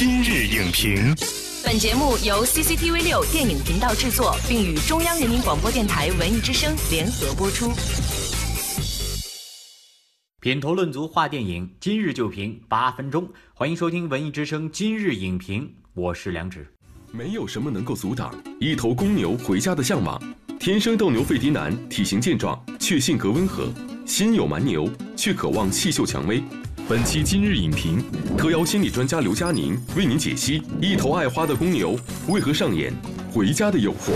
今日影评，本节目由 CCTV 六电影频道制作，并与中央人民广播电台文艺之声联合播出。品头论足话电影，今日就评八分钟，欢迎收听文艺之声今日影评，我是梁植。没有什么能够阻挡一头公牛回家的向往。天生斗牛费迪南体型健壮，却性格温和；心有蛮牛，却渴望细嗅蔷薇。本期今日影评，特邀心理专家刘佳宁为您解析：一头爱花的公牛为何上演回家的诱惑？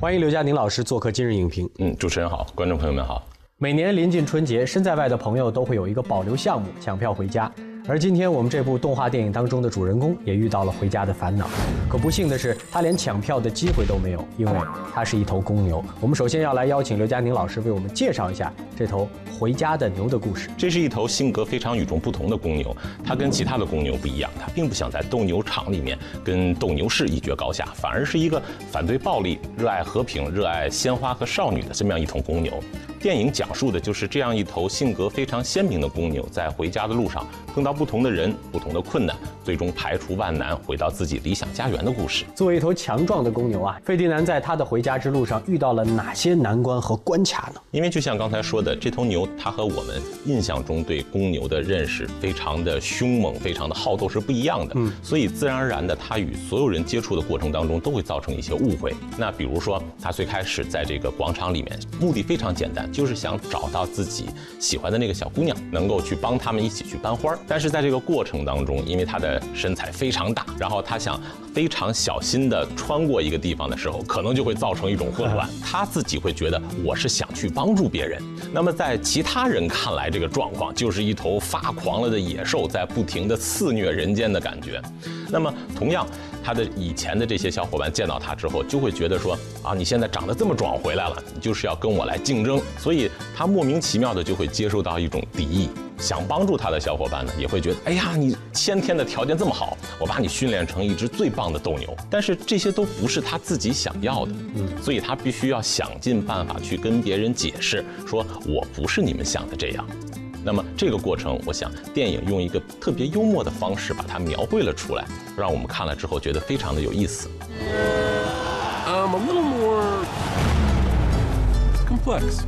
欢迎刘佳宁老师做客今日影评。嗯，主持人好，观众朋友们好。每年临近春节，身在外的朋友都会有一个保留项目——抢票回家。而今天我们这部动画电影当中的主人公也遇到了回家的烦恼，可不幸的是，他连抢票的机会都没有，因为他是一头公牛。我们首先要来邀请刘佳宁老师为我们介绍一下这头回家的牛的故事。这是一头性格非常与众不同的公牛，它跟其他的公牛不一样，它并不想在斗牛场里面跟斗牛士一决高下，反而是一个反对暴力、热爱和平、热爱鲜花和少女的这么样一头公牛。电影讲述的就是这样一头性格非常鲜明的公牛，在回家的路上碰到不同的人、不同的困难，最终排除万难回到自己理想家园的故事。作为一头强壮的公牛啊，费迪南在他的回家之路上遇到了哪些难关和关卡呢？因为就像刚才说的，这头牛它和我们印象中对公牛的认识非常的凶猛、非常的好斗是不一样的。嗯，所以自然而然的，它与所有人接触的过程当中都会造成一些误会。那比如说，它最开始在这个广场里面，目的非常简单。就是想找到自己喜欢的那个小姑娘，能够去帮他们一起去搬花儿。但是在这个过程当中，因为她的身材非常大，然后他想非常小心的穿过一个地方的时候，可能就会造成一种混乱。他自己会觉得我是想去帮助别人，那么在其他人看来，这个状况就是一头发狂了的野兽在不停的肆虐人间的感觉。那么同样。他的以前的这些小伙伴见到他之后，就会觉得说啊，你现在长得这么壮回来了，你就是要跟我来竞争，所以他莫名其妙的就会接受到一种敌意。想帮助他的小伙伴呢，也会觉得，哎呀，你先天的条件这么好，我把你训练成一只最棒的斗牛。但是这些都不是他自己想要的，嗯，所以他必须要想尽办法去跟别人解释，说我不是你们想的这样。那么这个过程，我想电影用一个特别幽默的方式把它描绘了出来，让我们看了之后觉得非常的有意思。I'm a little more complex.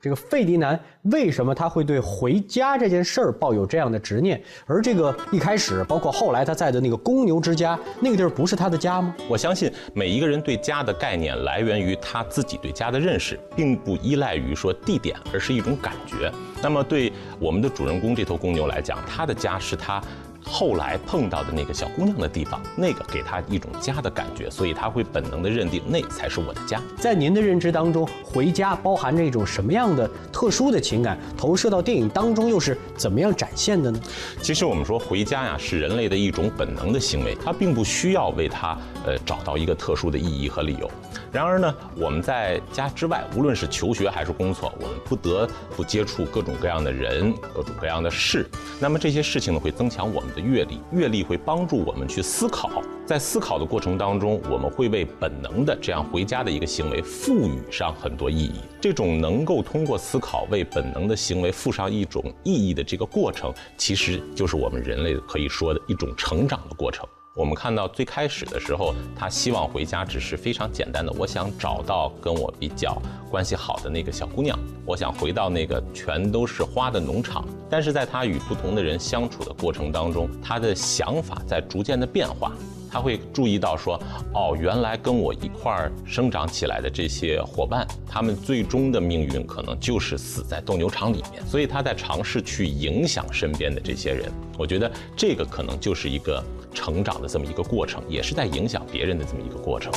这个费迪南为什么他会对回家这件事儿抱有这样的执念？而这个一开始，包括后来他在的那个公牛之家，那个地儿不是他的家吗？我相信每一个人对家的概念来源于他自己对家的认识，并不依赖于说地点，而是一种感觉。那么对我们的主人公这头公牛来讲，他的家是他。后来碰到的那个小姑娘的地方，那个给她一种家的感觉，所以他会本能的认定那才是我的家。在您的认知当中，回家包含着一种什么样的特殊的情感？投射到电影当中又是怎么样展现的呢？其实我们说回家呀，是人类的一种本能的行为，它并不需要为它呃找到一个特殊的意义和理由。然而呢，我们在家之外，无论是求学还是工作，我们不得不接触各种各样的人、各种各样的事。那么这些事情呢，会增强我们阅历，阅历会帮助我们去思考。在思考的过程当中，我们会为本能的这样回家的一个行为赋予上很多意义。这种能够通过思考为本能的行为赋上一种意义的这个过程，其实就是我们人类可以说的一种成长的过程。我们看到最开始的时候，他希望回家只是非常简单的，我想找到跟我比较关系好的那个小姑娘，我想回到那个全都是花的农场。但是在他与不同的人相处的过程当中，他的想法在逐渐的变化。他会注意到说，哦，原来跟我一块儿生长起来的这些伙伴，他们最终的命运可能就是死在斗牛场里面。所以他在尝试去影响身边的这些人。我觉得这个可能就是一个成长的这么一个过程，也是在影响别人的这么一个过程。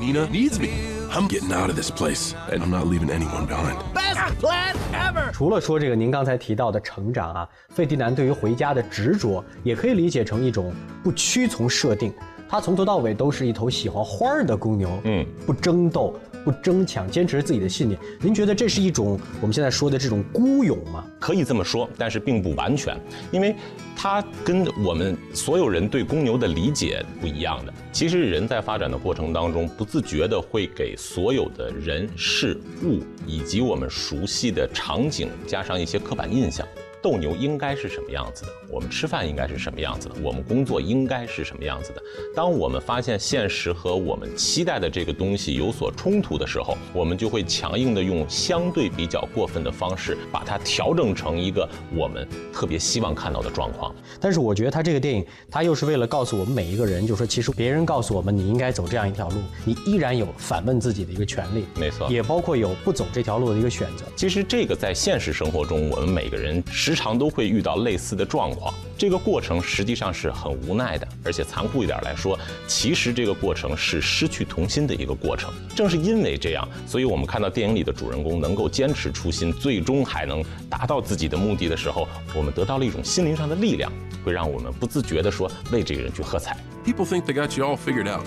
Nina needs me. I'm getting out of this place, and I'm not leaving anyone behind. Best plan ever. 除了说这个您刚才提到的成长啊，费迪南对于回家的执着，也可以理解成一种不屈从设定。他从头到尾都是一头喜欢花儿的公牛，嗯，不争斗。不争抢，坚持自己的信念。您觉得这是一种我们现在说的这种孤勇吗？可以这么说，但是并不完全，因为它跟我们所有人对公牛的理解不一样的。其实人在发展的过程当中，不自觉的会给所有的人事物以及我们熟悉的场景加上一些刻板印象。斗牛应该是什么样子的，我们吃饭应该是什么样子的，我们工作应该是什么样子的。当我们发现现实和我们期待的这个东西有所冲突的时候，我们就会强硬的用相对比较过分的方式，把它调整成一个我们特别希望看到的状况。但是我觉得他这个电影，他又是为了告诉我们每一个人，就是说，其实别人告诉我们你应该走这样一条路，你依然有反问自己的一个权利。没错，也包括有不走这条路的一个选择。其实这个在现实生活中，我们每个人时常都会遇到类似的状况。这个过程实际上是很无奈的，而且残酷一点来说，其实这个过程是失去童心的一个过程。正是因为这样，所以我们看到电影里的主人公能够坚持初心，最终还能达到自己的目的的时候，我们得到了一种心灵上的力量，会让我们不自觉地说为这个人去喝彩。People think they got you all figured out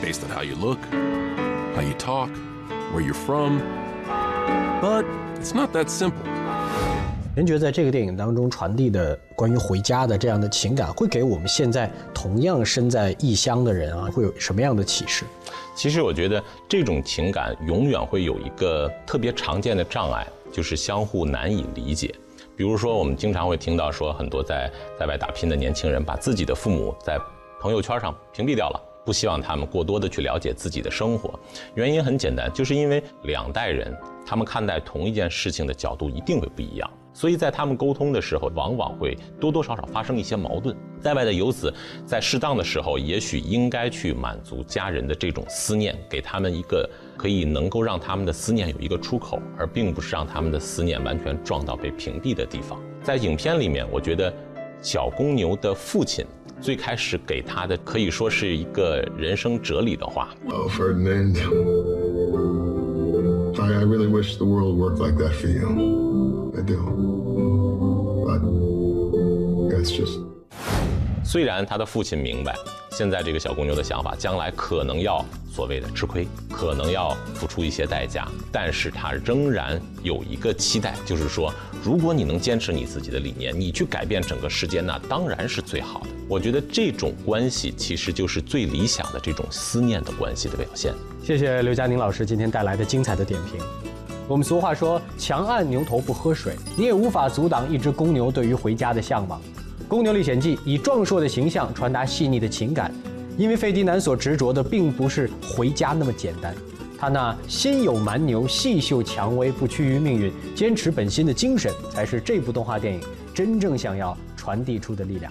based on how you look, how you talk, where you're from, but it's not that simple. 您觉得在这个电影当中传递的关于回家的这样的情感，会给我们现在同样身在异乡的人啊，会有什么样的启示？其实我觉得这种情感永远会有一个特别常见的障碍，就是相互难以理解。比如说，我们经常会听到说，很多在在外打拼的年轻人，把自己的父母在朋友圈上屏蔽掉了，不希望他们过多的去了解自己的生活。原因很简单，就是因为两代人他们看待同一件事情的角度一定会不一样。所以在他们沟通的时候，往往会多多少少发生一些矛盾。在外的游子，在适当的时候，也许应该去满足家人的这种思念，给他们一个可以能够让他们的思念有一个出口，而并不是让他们的思念完全撞到被屏蔽的地方。在影片里面，我觉得小公牛的父亲最开始给他的可以说是一个人生哲理的话。Oh, I really wish the world worked like that for you. I do. But it's just. 虽然他的父亲明白，现在这个小公牛的想法，将来可能要所谓的吃亏，可能要付出一些代价，但是他仍然有一个期待，就是说，如果你能坚持你自己的理念，你去改变整个世界，那当然是最好的。我觉得这种关系其实就是最理想的这种思念的关系的表现。谢谢刘佳宁老师今天带来的精彩的点评。我们俗话说“强按牛头不喝水”，你也无法阻挡一只公牛对于回家的向往。《公牛历险记》以壮硕的形象传达细腻的情感，因为费迪南所执着的并不是回家那么简单，他那心有蛮牛、细嗅蔷薇、不屈于命运、坚持本心的精神，才是这部动画电影真正想要传递出的力量。